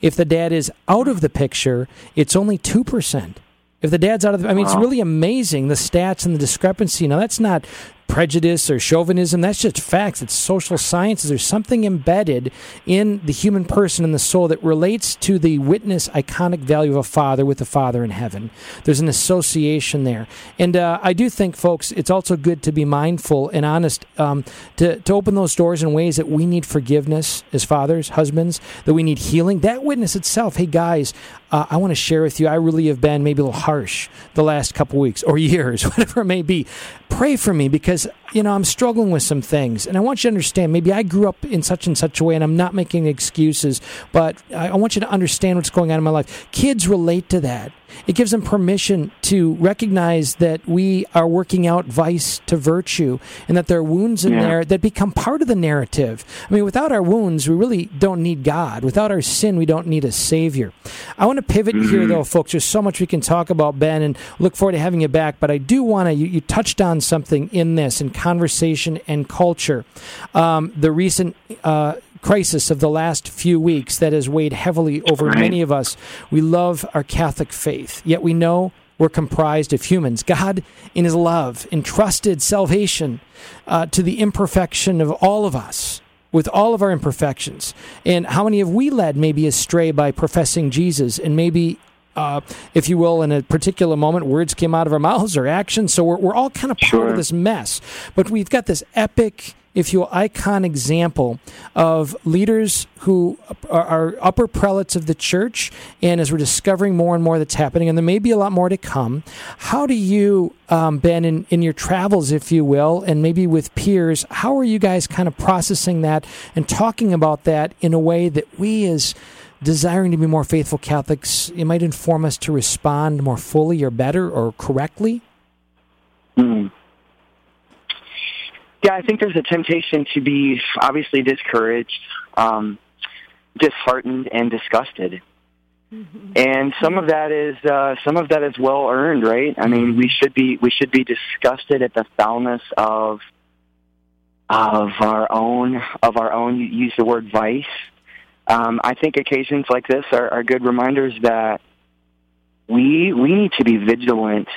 If the dad is out of the picture, it's only 2%. If the dad's out of the, I mean, it's really amazing the stats and the discrepancy. Now, that's not prejudice or chauvinism. That's just facts. It's social sciences. There's something embedded in the human person and the soul that relates to the witness iconic value of a father with the father in heaven. There's an association there. And uh, I do think, folks, it's also good to be mindful and honest um, to, to open those doors in ways that we need forgiveness as fathers, husbands, that we need healing. That witness itself, hey, guys, uh, I want to share with you, I really have been maybe a little harsh the last couple weeks or years, whatever it may be. Pray for me because, you know, I'm struggling with some things. And I want you to understand, maybe I grew up in such and such a way, and I'm not making excuses, but I, I want you to understand what's going on in my life. Kids relate to that. It gives them permission to recognize that we are working out vice to virtue and that there are wounds in Yeah. there that become part of the narrative. I mean, without our wounds, we really don't need God. Without our sin, we don't need a Savior. I want to pivot mm-hmm. here, though, folks. There's so much we can talk about, Ben, and look forward to having you back. But I do want to, you, you touched on something in this in conversation and culture. Um, the recent uh, crisis of the last few weeks that has weighed heavily over Right. many of us. We love our Catholic faith, yet we know we're comprised of humans. God, in His love, entrusted salvation uh, to the imperfection of all of us, with all of our imperfections. And how many have we led maybe astray by professing Jesus and maybe uh, if you will, in a particular moment, words came out of our mouths or actions. So we're, we're all kind of part Sure. of this mess. But we've got this epic, if you will, icon example of leaders who are, are upper prelates of the church. And as we're discovering more and more that's happening, and there may be a lot more to come, how do you, um, Ben, in, in your travels, if you will, and maybe with peers, how are you guys kind of processing that and talking about that in a way that we as desiring to be more faithful Catholics, it might inform us to respond more fully or better or correctly? Mm. Yeah, I think there's a temptation to be obviously discouraged, um, disheartened, and disgusted. And some of that is uh, some of that is well earned, right? I mean, we should be we should be disgusted at the foulness of of our own of our own. You use the word vice. Um, I think occasions like this are, are good reminders that we we need to be vigilant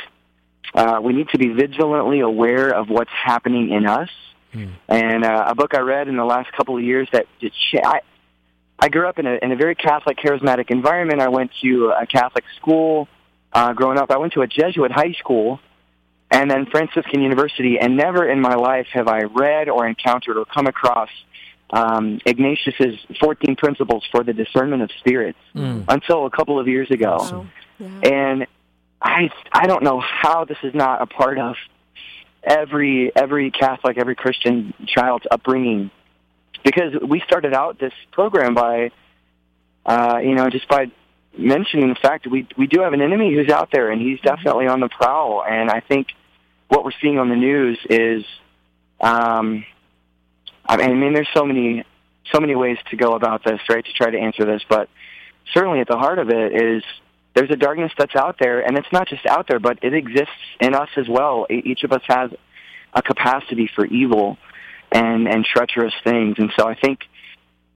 uh, we need to be vigilantly aware of what's happening in us. And uh, a book I read in the last couple of years that I, I grew up in a, in a very Catholic, charismatic environment. I went to a Catholic school uh, growing up. I went to a Jesuit high school and then Franciscan University, and never in my life have I read or encountered or come across um, Ignatius's 14 principles for the discernment of spirits until a couple of years ago Wow. Yeah. and I I don't know how this is not a part of every every Catholic, every Christian child's upbringing, because we started out this program by, uh, you know, just by mentioning the fact that we we do have an enemy who's out there, and he's definitely on the prowl. And I think what we're seeing on the news is, um, I mean, there's so many so many ways to go about this, right? To try to answer this, but certainly at the heart of it is there's a darkness that's out there, and it's not just out there, but it exists in us as well. Each of us has a capacity for evil and and treacherous things, and so I think,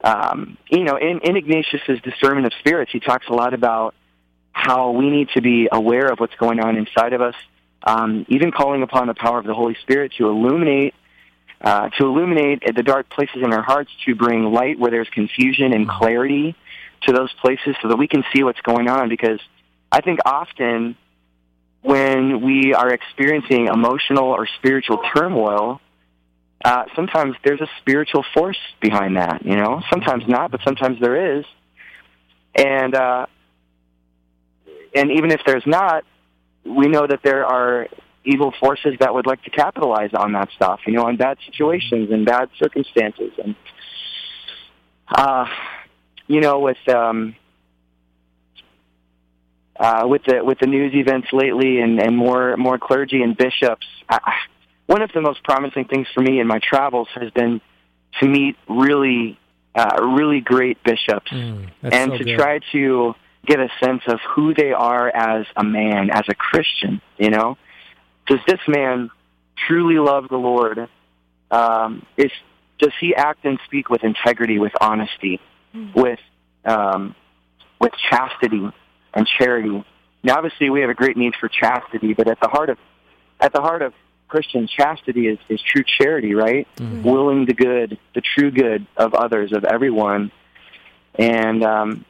um, you know, in, in Ignatius's discernment of spirits, he talks a lot about how we need to be aware of what's going on inside of us, um, even calling upon the power of the Holy Spirit to illuminate. Uh, to illuminate the dark places in our hearts, to bring light where there's confusion and clarity, to those places so that we can see what's going on because I think often when we are experiencing emotional or spiritual turmoil, uh, sometimes there's a spiritual force behind that, you know? Sometimes not, but sometimes there is. And uh, and even if there's not, we know that there are evil forces that would like to capitalize on that stuff, you know, on bad situations and bad circumstances. And uh, you know, with um, uh, with the with the news events lately, and, and more more clergy and bishops. I, one of the most promising things for me in my travels has been to meet really uh, really great bishops Mm, and so to good. try to get a sense of who they are as a man, as a Christian. You know, does this man truly love the Lord? Um, is does he act and speak with integrity, with honesty, with um, with chastity and charity? Now, obviously, we have a great need for chastity, but at the heart of at the heart of Christian chastity is, is true charity, right? Willing the good, the true good of others, of everyone. And um,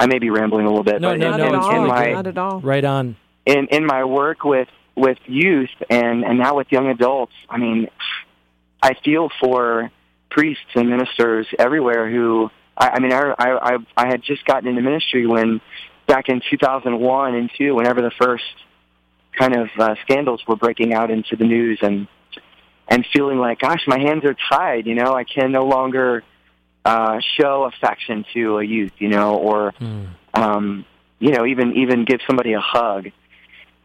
I may be rambling a little bit, No, but no, Not in, at no, it's all. in my Not at all. Right on. in in my work with with youth and and now with young adults, I mean, I feel for priests and ministers everywhere who I, I mean, I, I I I had just gotten into ministry when back in 2001 and two, whenever the first kind of uh, scandals were breaking out into the news, and and feeling like, gosh, my hands are tied. You know, I can no longer uh, show affection to a youth. You know, or Mm. um, you know, even even give somebody a hug.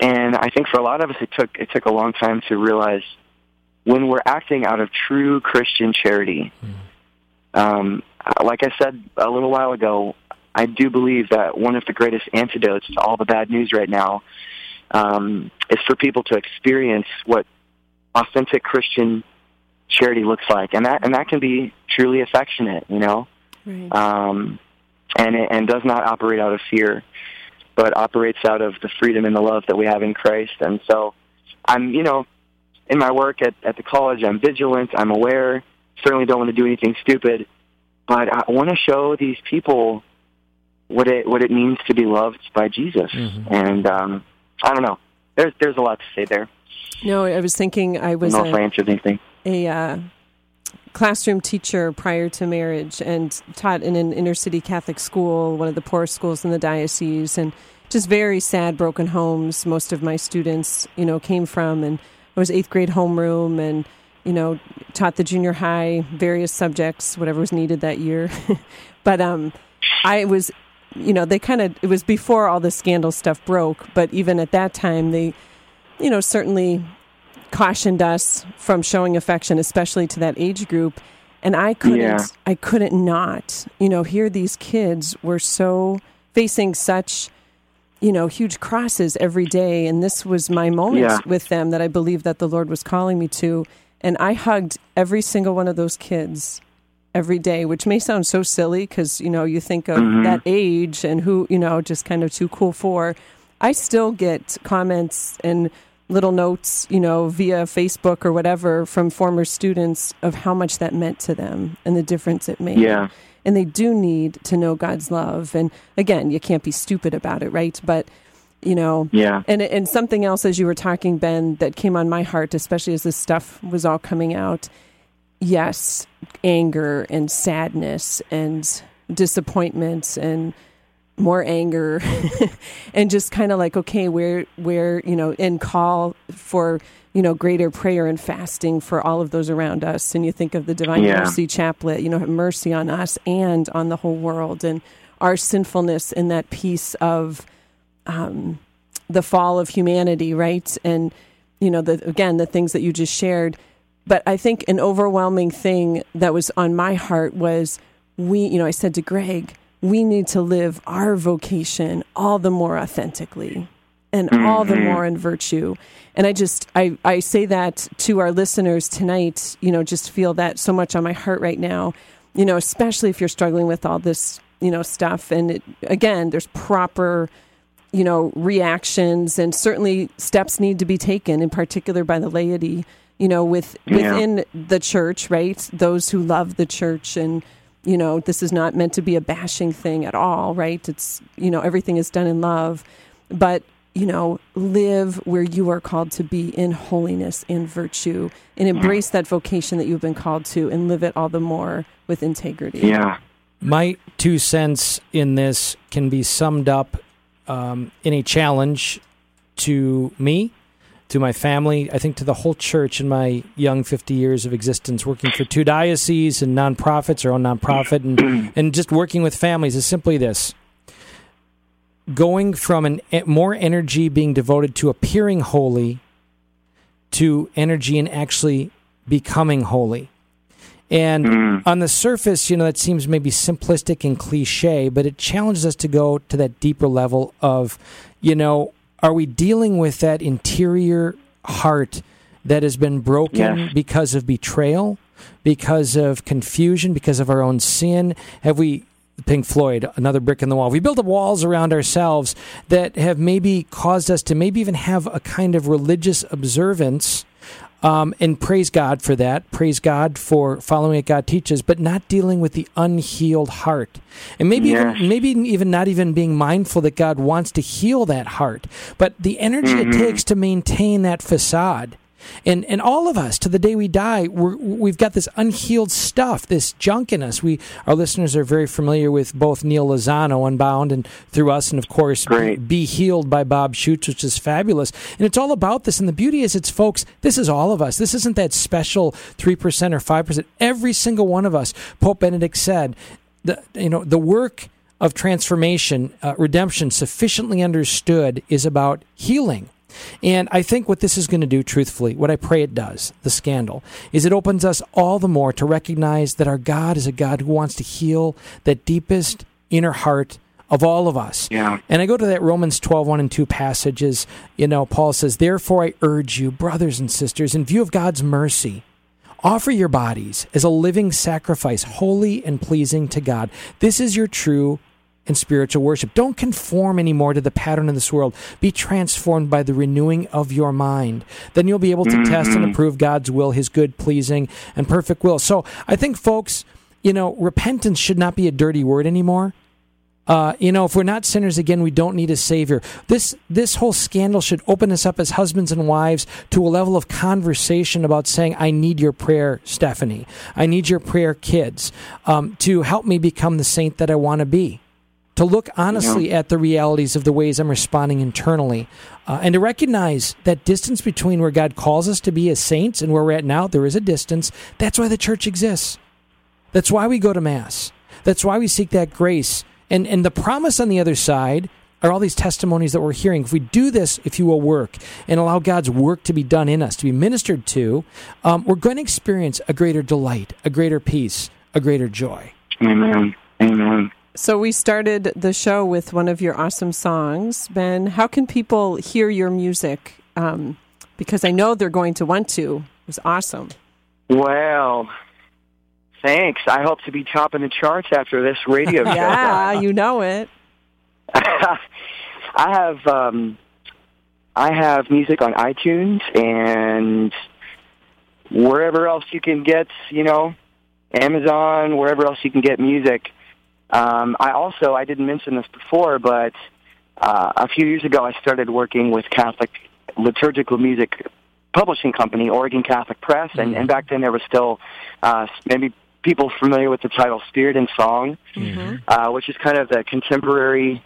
And I think for a lot of us, it took it took a long time to realize when we're acting out of true Christian charity. Um, like I said a little while ago, I do believe that one of the greatest antidotes to all the bad news right now um, is for people to experience what authentic Christian charity looks like, and that and that can be truly affectionate, you know, Right. um, and it, and does not operate out of fear, but operates out of the freedom and the love that we have in Christ. And so, I'm you know, in my work at at the college, I'm vigilant, I'm aware. Certainly, don't want to do anything stupid, but I want to show these people what it what it means to be loved by Jesus. And um, I don't know. There's there's a lot to say there. no, I was thinking I I was don't know if I answered anything. a uh, classroom teacher prior to marriage and taught in an inner city Catholic school, one of the poorest schools in the diocese, and just very sad, broken homes. Most of my students, you know, came from, and I was eighth grade homeroom, and you know, taught the junior high various subjects, whatever was needed that year. but um, I was, you know, they kind of it was before all the scandal stuff broke, but even at that time, they, you know, certainly cautioned us from showing affection, especially to that age group. And I couldn't, Yeah. I couldn't not, you know, here these kids were so facing such, you know, huge crosses every day. And this was my moment Yeah. with them that I believe that the Lord was calling me to. And I hugged every single one of those kids every day, which may sound so silly because, you know, you think of mm-hmm. that age and who, you know, just kind of too cool for. I still get comments and little notes, you know, via Facebook or whatever from former students of how much that meant to them and the difference it made. Yeah. And they do need to know God's love. And again, you can't be stupid about it, right? But, you know, Yeah. and and something else as you were talking, Ben, that came on my heart, especially as this stuff was all coming out. Yes, anger and sadness and disappointment and more anger and just kind of like okay where where you know and call for you know greater prayer and fasting for all of those around us. And you think of the divine Yeah. mercy chaplet you know have mercy on us and on the whole world. And our sinfulness in that piece of um, the fall of humanity right? And you know the again the things that you just shared. But i think an overwhelming thing that was on my heart was we you know i said to greg we need to live our vocation all the more authentically and all the mm-hmm. more in virtue. And i just I, I say that to our listeners tonight you know just feel that so much on my heart right now you know especially if you're struggling with all this you know stuff. And it, again there's proper you know reactions and certainly steps need to be taken in particular by the laity you know with Yeah. within the church right? Those who love the church and you know this is not meant to be a bashing thing at all right? It's you know everything is done in love. But you know live where you are called to be in holiness and virtue and embrace that vocation that you've been called to and live it all the more with integrity. Yeah. My two cents in this can be summed up um, in a challenge to me, to my family, I think to the whole church in my young 50 years of existence, working for two dioceses and nonprofits, our own nonprofit, and, and just working with families is simply this going from an more energy being devoted to appearing holy to energy and actually becoming holy. And mm. on the surface, you know, that seems maybe simplistic and cliche, but it challenges us to go to that deeper level of, you know, are we dealing with that interior heart that has been broken Yes. because of betrayal, because of confusion, because of our own sin? Have we Pink Floyd, another brick in the wall. We built up walls around ourselves that have maybe caused us to maybe even have a kind of religious observance. Um, and praise God for that. Praise God for following what God teaches, but not dealing with the unhealed heart, and maybe Yes. even, maybe even not even being mindful that God wants to heal that heart, but the energy it takes to maintain that facade. And and all of us to the day we die, we're, we've got this unhealed stuff, this junk in us. We our listeners are very familiar with both Neil Lozano, Unbound, and through us, and of course, Great. Be Healed by Bob Schuchts, which is fabulous. And it's all about this. And the beauty is, it's folks, this is all of us. This isn't that special 3% or 5%. Every single one of us, Pope Benedict said, the, you know, the work of transformation, uh, redemption, sufficiently understood, is about healing. And I think what this is going to do, truthfully, what I pray it does, the scandal, is it opens us all the more to recognize that our God is a God who wants to heal that deepest inner heart of all of us. Yeah. And I go to that Romans 12, 1 and 2 passages. You know, Paul says, Therefore I urge you, brothers and sisters, in view of God's mercy, Offer your bodies as a living sacrifice, holy and pleasing to God. This is your true and spiritual worship. Don't conform anymore to the pattern of this world. Be transformed by the renewing of your mind. Then you'll be able to mm-hmm. test and mm-hmm. approve God's will, His good, pleasing, and perfect will. So I think, folks, you know, repentance should not be a dirty word anymore. Uh, you know, if we're not sinners again, we don't need a savior. This this whole scandal should open us up as husbands and wives to a level of conversation about saying, "I need your prayer, Stephanie. I need your prayer, kids, um, to help me become the saint that I want to be." To look honestly yeah. at the realities of the ways I'm responding internally, uh, and to recognize that distance between where God calls us to be as saints and where we're at now, there is a distance. That's why the church exists. That's why we go to mass. That's why we seek that grace and and the promise on the other side are all these testimonies that we're hearing. If we do this, if you will work and allow God's work to be done in us, to be ministered to, um, we're going to experience a greater delight, a greater peace, a greater joy. Amen. Amen. So we started the show with one of your awesome songs, Ben. How can people hear your music? Um, because I know they're going to want to. It was awesome. Well, Thanks. I hope to be topping the charts after this radio show. yeah, you know it. I have um, I have music on iTunes and wherever else you can get, you know, Amazon, wherever else you can get music. Um, I also I didn't mention this before, but uh, a few years ago I started working with Catholic liturgical music publishing company, Oregon Catholic Press, and, and back then there was still uh, maybe people familiar with the title Spirit and Song, mm-hmm. uh, which is kind of the contemporary,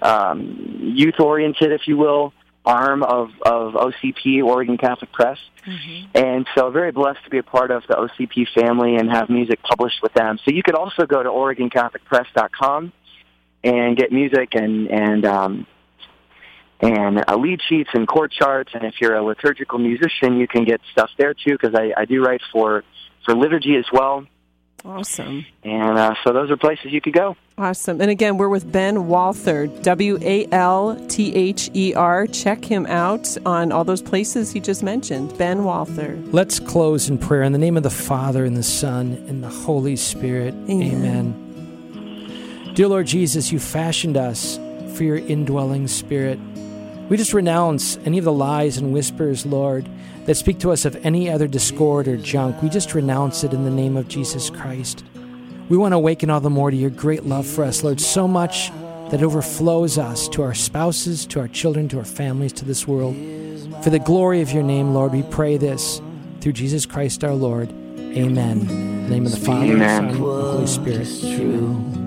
um, youth oriented, if you will, arm of, of OCP, Oregon Catholic Press. Mm-hmm. And so very blessed to be a part of the OCP family and have music published with them. So you could also go to OregonCatholicPress.com and get music and, and, um, and uh, lead sheets and chord charts. And if you're a liturgical musician, you can get stuff there too, because I, I do write for for liturgy as well. Awesome. And uh, so those are places you could go. Awesome. And again, we're with Ben Walther, W A L T H E R. Check him out on all those places he just mentioned. Ben Walther. Let's close in prayer in the name of the Father, and the Son, and the Holy Spirit. Amen. Amen. Dear Lord Jesus, you fashioned us for your indwelling spirit. We just renounce any of the lies and whispers, Lord that speak to us of any other discord or junk, we just renounce it in the name of Jesus Christ. We want to awaken all the more to your great love for us, Lord, so much that it overflows us to our spouses, to our children, to our families, to this world. For the glory of your name, Lord, we pray this through Jesus Christ our Lord. Amen. In the name of the Father, the Son, and the Holy Spirit. True.